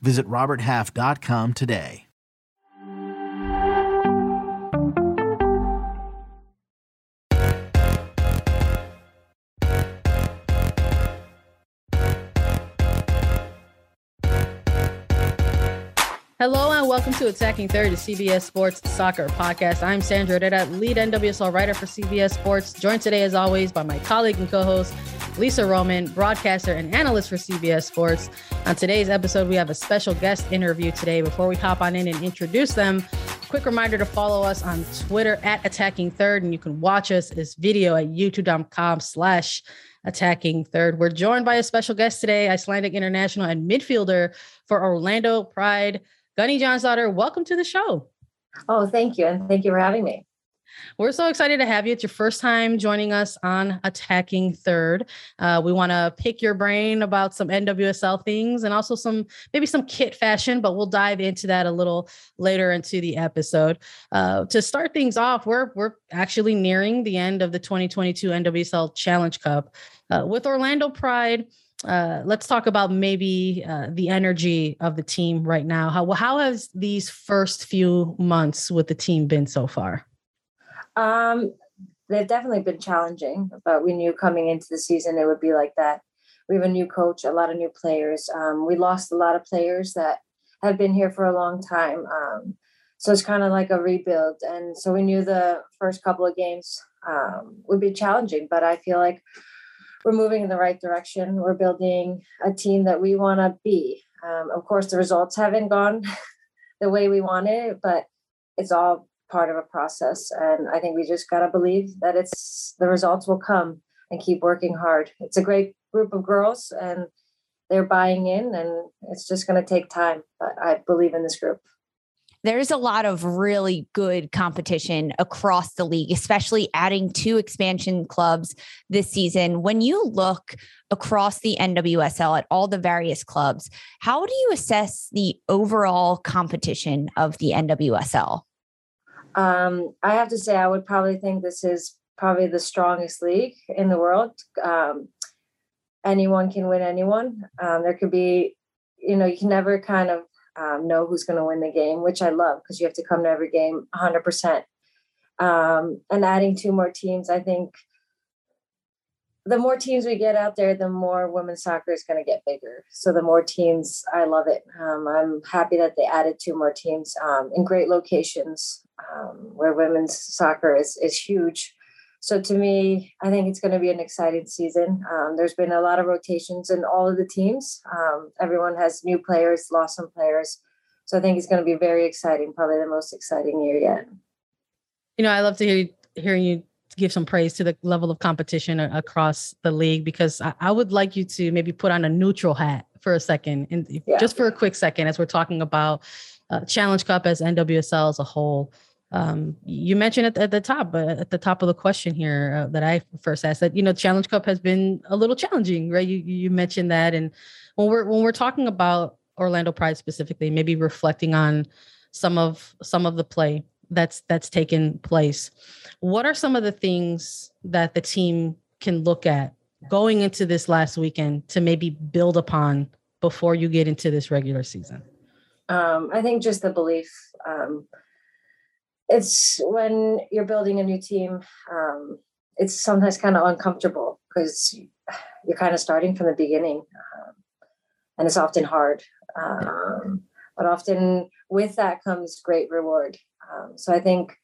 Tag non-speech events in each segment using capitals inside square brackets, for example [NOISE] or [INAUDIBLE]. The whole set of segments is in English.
Visit RobertHalf.com today. Hello and welcome to Attacking Third, the CBS Sports Soccer Podcast. I'm Sandra Herrera, lead NWSL writer for CBS Sports, joined today as always by my colleague and co-host Lisa Roman, broadcaster and analyst for CBS Sports. On today's episode, we have a special guest interview today. Before we hop on in and introduce them, quick reminder to follow us on Twitter at Attacking Third, and you can watch us this video at youtube.com slash attacking third. We're joined by a special guest today, Icelandic international and midfielder for Orlando Pride. Gunny Jónsdóttir, welcome to the show. Oh, thank you. And thank you for having me. We're so excited to have you. It's your first time joining us on Attacking Third. Uh, we want to pick your brain about some NWSL things and also some maybe some kit fashion, but we'll dive into that a little later into the episode. Uh, to start things off, we're we're actually nearing the end of the 2022 NWSL Challenge Cup uh, with Orlando Pride uh, let's talk about maybe uh, the energy of the team right now. How how has these first few months with the team been so far? Um, they've definitely been challenging, but we knew coming into the season it would be like that. We have a new coach, a lot of new players. Um, we lost a lot of players that have been here for a long time. Um, so it's kind of like a rebuild. And so we knew the first couple of games um, would be challenging, but I feel like we're moving in the right direction. We're building a team that we want to be. Um, of course, the results haven't gone [LAUGHS] the way we wanted, but it's all part of a process. And I think we just got to believe that it's the results will come and keep working hard. It's a great group of girls and they're buying in, and it's just going to take time. But I believe in this group there's a lot of really good competition across the league, especially adding two expansion clubs this season. When you look across the NWSL at all the various clubs, how do you assess the overall competition of the NWSL? Um, I have to say, I would probably think this is probably the strongest league in the world. Um, anyone can win anyone. Um, there could be, you know, you can never kind of um, know who's going to win the game, which I love because you have to come to every game 100%. Um, and adding two more teams, I think the more teams we get out there, the more women's soccer is going to get bigger. So the more teams, I love it. Um, I'm happy that they added two more teams um, in great locations um, where women's soccer is is huge. So to me, I think it's going to be an exciting season. Um, there's been a lot of rotations in all of the teams. Um, everyone has new players, lost some players. So I think it's going to be very exciting, probably the most exciting year yet. You know, I love to hear hearing you give some praise to the level of competition across the league because I, I would like you to maybe put on a neutral hat for a second and yeah. just for a quick second as we're talking about uh, Challenge Cup as NWSL as a whole um, you mentioned at, at the top, uh, at the top of the question here uh, that I first asked that you know Challenge Cup has been a little challenging, right? You you mentioned that, and when we're when we're talking about Orlando Pride specifically, maybe reflecting on some of some of the play that's that's taken place. What are some of the things that the team can look at going into this last weekend to maybe build upon before you get into this regular season? Um, I think just the belief. Um, it's when you're building a new team um, it's sometimes kind of uncomfortable because you're kind of starting from the beginning um, and it's often hard um, but often with that comes great reward. Um, so i think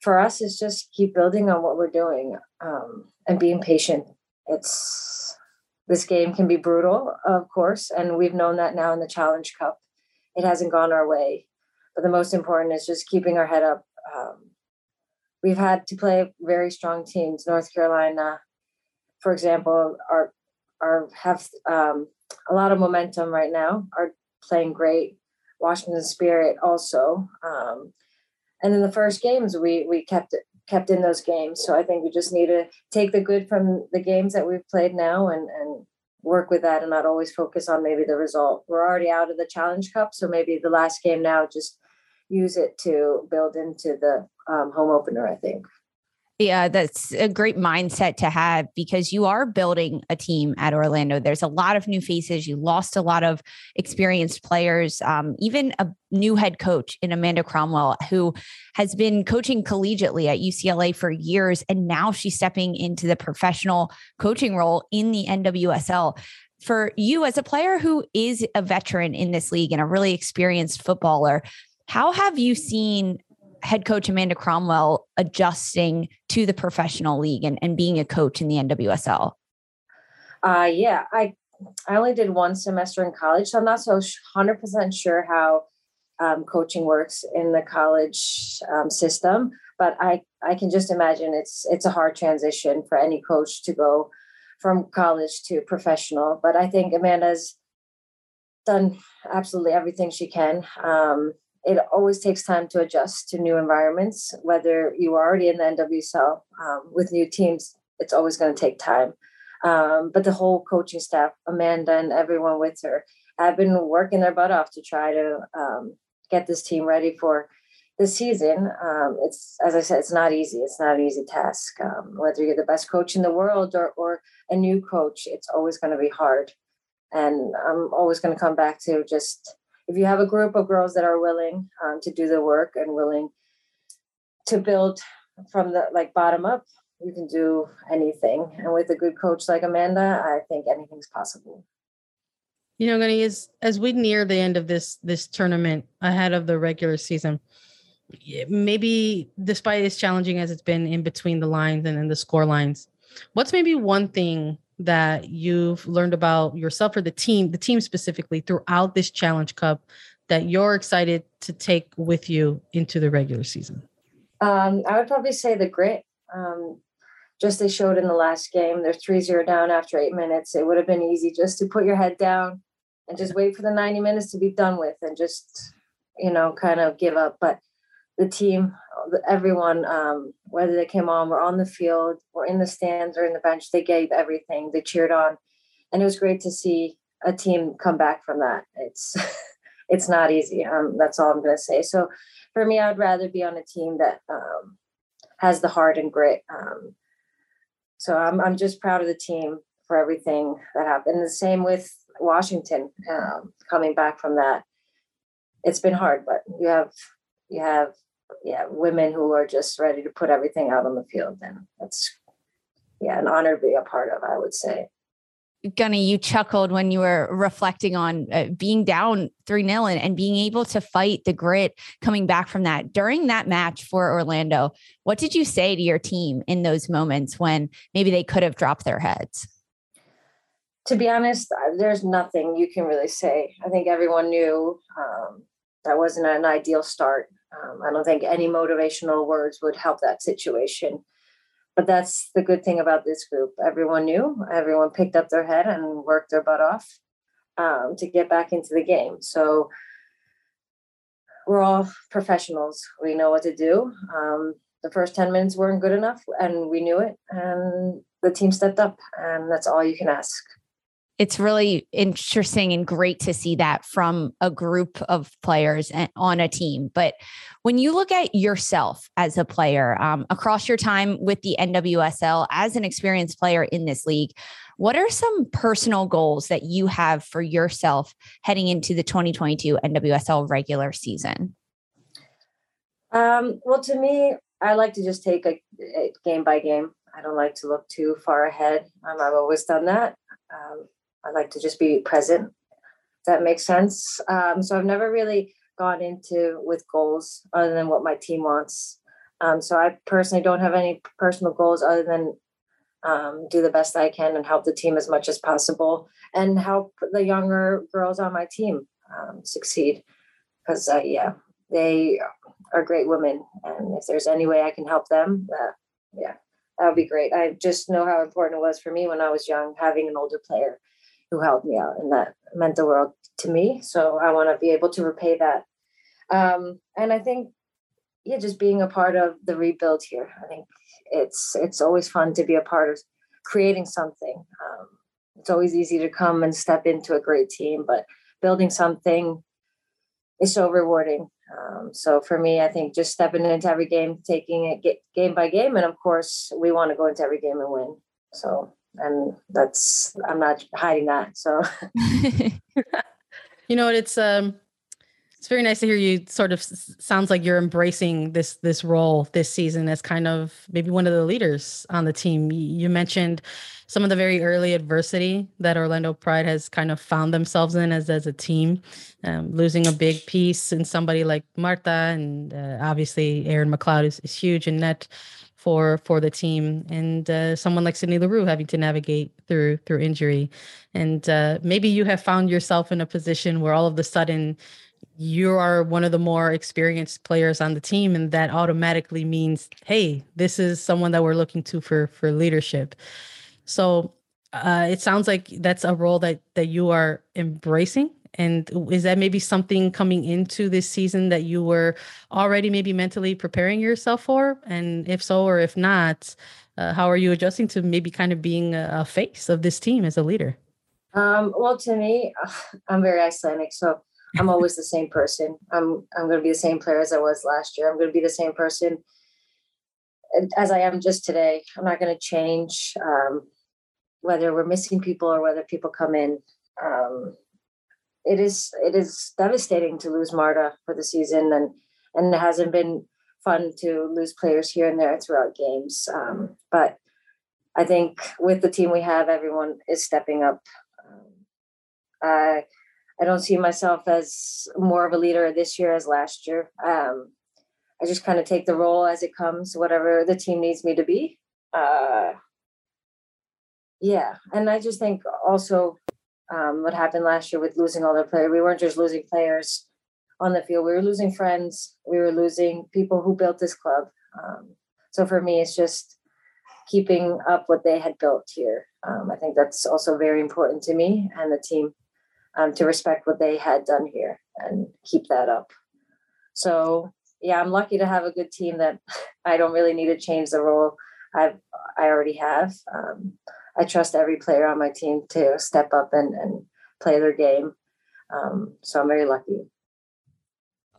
for us is just keep building on what we're doing um, and being patient. It's this game can be brutal of course and we've known that now in the challenge cup. It hasn't gone our way but the most important is just keeping our head up um, we've had to play very strong teams. North Carolina, for example, are are have um, a lot of momentum right now. Are playing great. Washington Spirit also. Um, and in the first games, we we kept kept in those games. So I think we just need to take the good from the games that we've played now and and work with that and not always focus on maybe the result. We're already out of the Challenge Cup, so maybe the last game now just use it to build into the um, home opener. I think. Yeah, that's a great mindset to have because you are building a team at Orlando. There's a lot of new faces. You lost a lot of experienced players, um, even a new head coach in Amanda Cromwell, who has been coaching collegiately at UCLA for years. And now she's stepping into the professional coaching role in the NWSL. For you, as a player who is a veteran in this league and a really experienced footballer, how have you seen head coach Amanda Cromwell adjusting to the professional league and, and being a coach in the NWSL? Uh, yeah, I I only did one semester in college, so I'm not so 100% sure how um, coaching works in the college um, system. But I I can just imagine it's it's a hard transition for any coach to go from college to professional. But I think Amanda's done absolutely everything she can. Um, it always takes time to adjust to new environments. Whether you are already in the NWSL um, with new teams, it's always going to take time. Um, but the whole coaching staff, Amanda and everyone with her, have been working their butt off to try to um, get this team ready for the season. Um, it's as I said, it's not easy. It's not an easy task. Um, whether you're the best coach in the world or or a new coach, it's always going to be hard. And I'm always going to come back to just if you have a group of girls that are willing um, to do the work and willing to build from the like bottom up you can do anything. And with a good coach like amanda i think anything's possible. You know Gunny, as as we near the end of this this tournament ahead of the regular season maybe despite as challenging as it's been in between the lines and in the score lines what's maybe one thing that you've learned about yourself or the team, the team specifically throughout this Challenge Cup that you're excited to take with you into the regular season? Um, I would probably say the grit. Um, just they showed in the last game, they're 3 0 down after eight minutes. It would have been easy just to put your head down and just wait for the 90 minutes to be done with and just, you know, kind of give up. But the team, everyone, um, whether they came on, were on the field, or in the stands, or in the bench, they gave everything. They cheered on, and it was great to see a team come back from that. It's [LAUGHS] it's not easy. Um, that's all I'm going to say. So for me, I'd rather be on a team that um, has the heart and grit. Um, so I'm I'm just proud of the team for everything that happened. The same with Washington um, coming back from that. It's been hard, but you have you have yeah, women who are just ready to put everything out on the field. And that's yeah, an honor to be a part of, I would say. Gunny, you chuckled when you were reflecting on uh, being down 3 0 and, and being able to fight the grit coming back from that. During that match for Orlando, what did you say to your team in those moments when maybe they could have dropped their heads? To be honest, there's nothing you can really say. I think everyone knew um, that wasn't an ideal start. Um, I don't think any motivational words would help that situation. But that's the good thing about this group. Everyone knew, everyone picked up their head and worked their butt off um, to get back into the game. So we're all professionals. We know what to do. Um, the first 10 minutes weren't good enough, and we knew it. And the team stepped up, and that's all you can ask it's really interesting and great to see that from a group of players on a team. But when you look at yourself as a player um, across your time with the NWSL as an experienced player in this league, what are some personal goals that you have for yourself heading into the 2022 NWSL regular season? Um, well, to me, I like to just take a, a, game by game. I don't like to look too far ahead. Um, I've always done that. Um, I like to just be present. that makes sense. Um, so I've never really gone into with goals other than what my team wants. Um, so I personally don't have any personal goals other than um, do the best I can and help the team as much as possible and help the younger girls on my team um, succeed. Because uh, yeah, they are great women, and if there's any way I can help them, uh, yeah, that would be great. I just know how important it was for me when I was young having an older player who helped me out, and that meant the world to me. So I want to be able to repay that. Um, and I think, yeah, just being a part of the rebuild here. I think it's it's always fun to be a part of creating something. Um, it's always easy to come and step into a great team, but building something is so rewarding. Um, so for me, I think just stepping into every game, taking it game by game, and of course, we want to go into every game and win. So, and that's I'm not hiding that. So, [LAUGHS] you know, it's um, it's very nice to hear you. Sort of sounds like you're embracing this this role this season as kind of maybe one of the leaders on the team. You mentioned some of the very early adversity that Orlando Pride has kind of found themselves in as as a team, um, losing a big piece in somebody like Marta, and uh, obviously Erin McLeod is, is huge in net for for the team, and uh, someone like Sydney Leroux having to navigate through through injury, and uh, maybe you have found yourself in a position where all of a sudden you are one of the more experienced players on the team and that automatically means hey this is someone that we're looking to for for leadership. So uh, it sounds like that's a role that that you are embracing. And is that maybe something coming into this season that you were already maybe mentally preparing yourself for? And if so, or if not, uh, how are you adjusting to maybe kind of being a, face of this team as a leader? Um, well, to me, I'm very Icelandic, so I'm always the same person. I'm I'm going to be the same player as I was last year. I'm going to be the same person as I am just today. I'm not going to change. Um, whether we're missing people or whether people come in. Um, it is it is devastating to lose Marta for the season, and and it hasn't been fun to lose players here and there throughout games. Um, but I think with the team we have, everyone is stepping up. Um, I I don't see myself as more of a leader this year as last year. Um, I just kind of take the role as it comes, whatever the team needs me to be. Uh, yeah, and I just think also um, what happened last year with losing all their players, we weren't just losing players on the field, we were losing friends, we were losing people who built this club. Um, so for me, it's just keeping up what they had built here. Um, I think that's also very important to me and the team um, to respect what they had done here and keep that up. So yeah, I'm lucky to have a good team that [LAUGHS] I don't really need to change the role I've I already have. Um, I trust every player on my team to step up and, and play their game. Um, so I'm very lucky.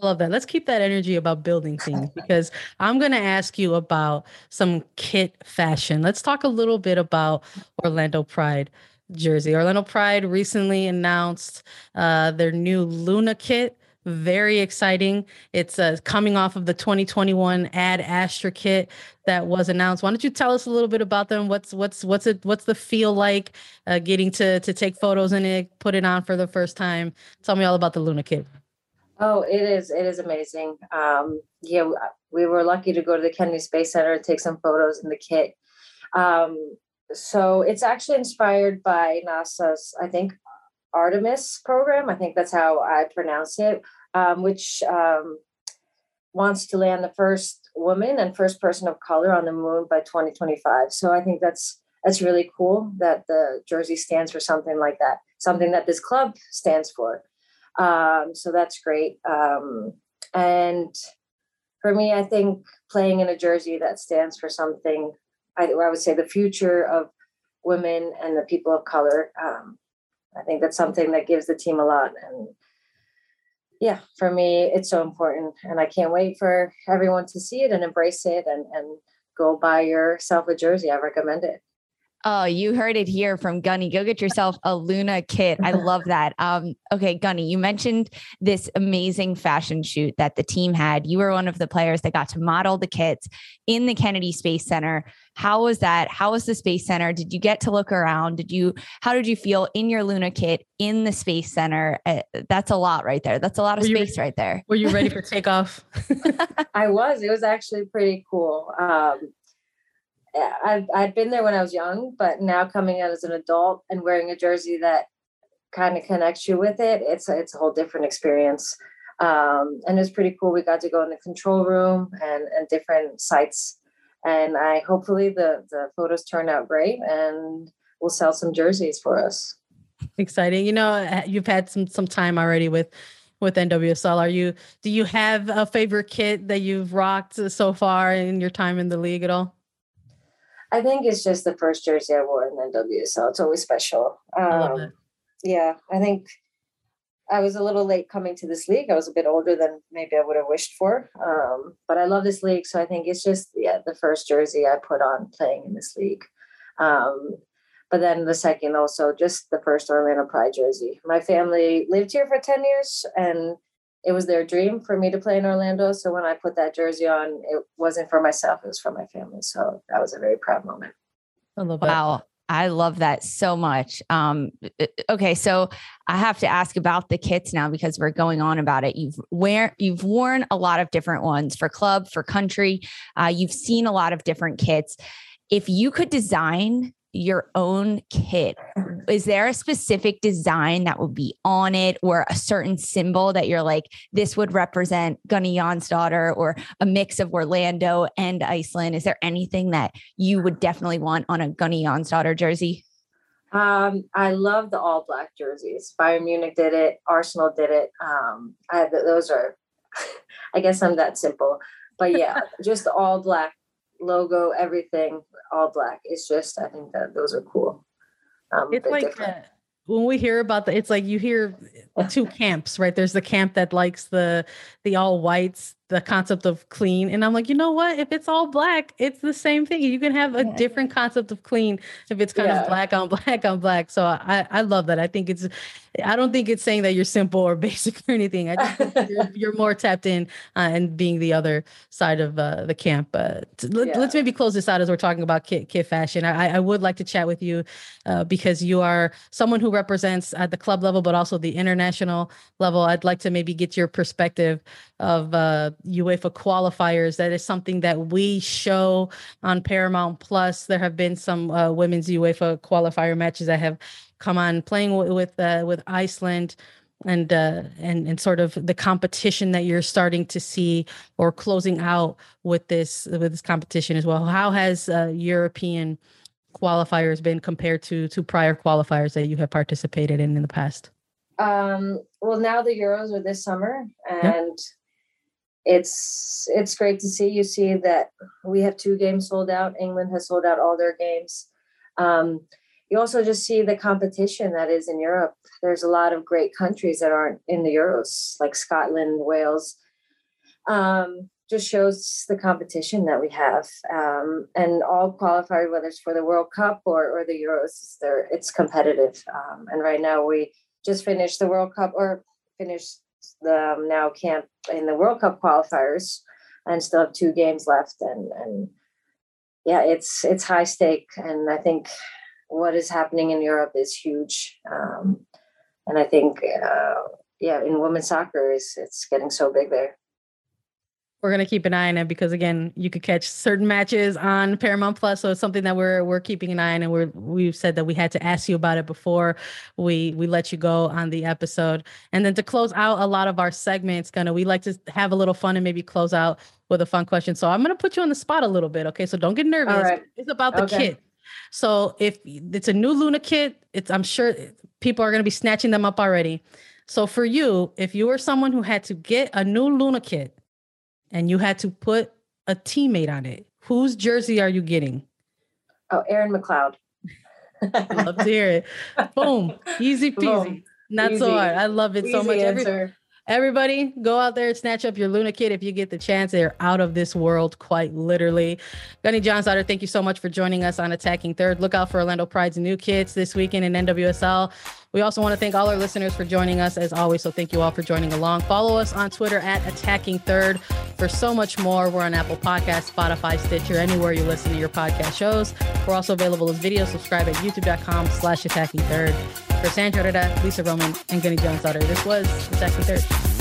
I love that. Let's keep that energy about building things [LAUGHS] because I'm going to ask you about some kit fashion. Let's talk a little bit about Orlando Pride jersey. Orlando Pride recently announced uh, their new Luna kit very exciting. It's uh, coming off of the 2021 Ad Astra kit that was announced. Why don't you tell us a little bit about them? What's what's what's it what's the feel like uh, getting to to take photos in it, put it on for the first time? Tell me all about the Luna kit. Oh, it is it is amazing. Um, yeah, we were lucky to go to the Kennedy Space Center and take some photos in the kit. Um, so it's actually inspired by NASA's, I think, Artemis program. I think that's how I pronounce it, um, which um, wants to land the first woman and first person of color on the moon by 2025. So I think that's that's really cool that the jersey stands for something like that, something that this club stands for. Um, so that's great. Um, and for me, I think playing in a jersey that stands for something, I, I would say the future of women and the people of color um, I think that's something that gives the team a lot. And yeah, for me, it's so important. And I can't wait for everyone to see it and embrace it and, and go buy yourself a jersey. I recommend it. Oh, you heard it here from Gunny. Go get yourself a Luna kit. I love [LAUGHS] that. Um, okay, Gunny, you mentioned this amazing fashion shoot that the team had. You were one of the players that got to model the kits in the Kennedy Space Center. How was that? How was the Space Center? Did you get to look around? Did you how did you feel in your Luna kit in the Space Center? Uh, that's a lot right there. That's a lot of were space you, right there. Were you ready for [LAUGHS] takeoff? [LAUGHS] I was. It was actually pretty cool. Um, I've I'd been there when I was young, but now coming out as an adult and wearing a jersey that kind of connects you with it, it's a, it's a whole different experience. Um, and it's pretty cool. We got to go in the control room and and different sites, and I hopefully the the photos turn out great and we'll sell some jerseys for us. Exciting. You know, you've had some some time already with with NWSL. Are you do you have a favorite kit that you've rocked so far in your time in the league at all? I think it's just the first jersey I wore in NWSL. It's always special. Um, yeah, I think I was a little late coming to this league. I was a bit older than maybe I would have wished for. Um, but I love this league. So I think it's just, yeah, the first jersey I put on playing in this league. Um, but then the second also just the first Orlando Pride jersey. My family lived here for 10 years and it was their dream for me to play in Orlando. So when I put that jersey on, it wasn't for myself, it was for my family. So that was a very proud moment. I love wow. I love that so much. Um, okay, so I have to ask about the kits now because we're going on about it. You've wear you've worn a lot of different ones for club, for country. Uh, you've seen a lot of different kits. If you could design your own kit, is there a specific design that would be on it or a certain symbol that you're like, this would represent Gunny daughter, or a mix of Orlando and Iceland? Is there anything that you would definitely want on a Gunny daughter jersey? Um, I love the all black jerseys. Bayern Munich did it. Arsenal did it. Um, I, those are, [LAUGHS] I guess I'm that simple, but yeah, [LAUGHS] just all black logo, everything, all black. It's just, I think that those are cool. Um, it's like uh, when we hear about the, it's like you hear [LAUGHS] two camps, right? There's the camp that likes the the all whites, the concept of clean. And I'm like, you know what? If it's all black, it's the same thing. You can have a yeah. different concept of clean if it's kind yeah. of black on [LAUGHS] black on black. So I, I love that. I think it's, I don't think it's saying that you're simple or [LAUGHS] basic or anything. I just you're, [LAUGHS] you're, more tapped in uh, and being the other side of uh, the camp. Uh, let, yeah. Let's maybe close this out as we're talking about kit, kit fashion. I, I would like to chat with you uh, because you are someone who represents at the club level, but also the international level. I'd like to maybe get your perspective of uh, UEFA qualifiers. That is something that we show on Paramount Plus. There have been some uh, women's UEFA qualifier matches that have come on playing w- with uh, with Iceland and uh, and and sort of the competition that you're starting to see or closing out with this with this competition as well. How has uh, European qualifiers been compared to to prior qualifiers that you have participated in in the past? Um, well, now the Euros are this summer, and it's it's great to see. You see that we have two games sold out. England has sold out all their games. Um, you also just see the competition that is in Europe. There's a lot of great countries that aren't in the Euros, like Scotland, Wales. Um, just shows the competition that we have, um, and all qualified, whether it's for the World Cup or, or the Euros, it's competitive. Um, and right now, we just finished the World Cup or finished um, now camp in the World Cup qualifiers and still have two games left. And, and yeah, it's, it's high stake. And I think what is happening in Europe is huge. Um, and I think, uh, yeah, in women's soccer is it's getting so big there we're Gunny keep an eye on it because again, you could catch certain matches on Paramount Plus. So it's something that we're we're keeping an eye on, and we're we've said that we had to ask you about it before we we let you go on the episode. And then to close out a lot of our segments, gonna we like to have a little fun and maybe close out with a fun question. So I'm gonna put you on the spot a little bit, okay? So don't get nervous. It's about the okay. kit. So if it's a new Luna kit, it's I'm sure people are gonna be snatching them up already. So for you, if you were someone who had to get a new Luna kit and you had to put a teammate on it, whose jersey are you getting? Oh, Erin McLeod. [LAUGHS] love to hear it. Boom. Easy [LAUGHS] peasy. Boom. Not Easy. so hard. I love it Easy so much. Every, everybody, go out there and snatch up your Luna kit if you get the chance. They're out of this world, quite literally. Gunny Jónsdóttir, thank you so much for joining us on Attacking Third. Look out for Orlando Pride's new kits this weekend in NWSL. We also want to thank all our listeners for joining us as always. So thank you all for joining along. Follow us on Twitter at Attacking Third for so much more. We're on Apple Podcasts, Spotify, Stitcher, anywhere you listen to your podcast shows. We're also available as video. Subscribe at youtube.com slash attacking third. For Sandra Herrera, Lisa Roman, and Gunny Jónsdóttir, this was Attacking Third.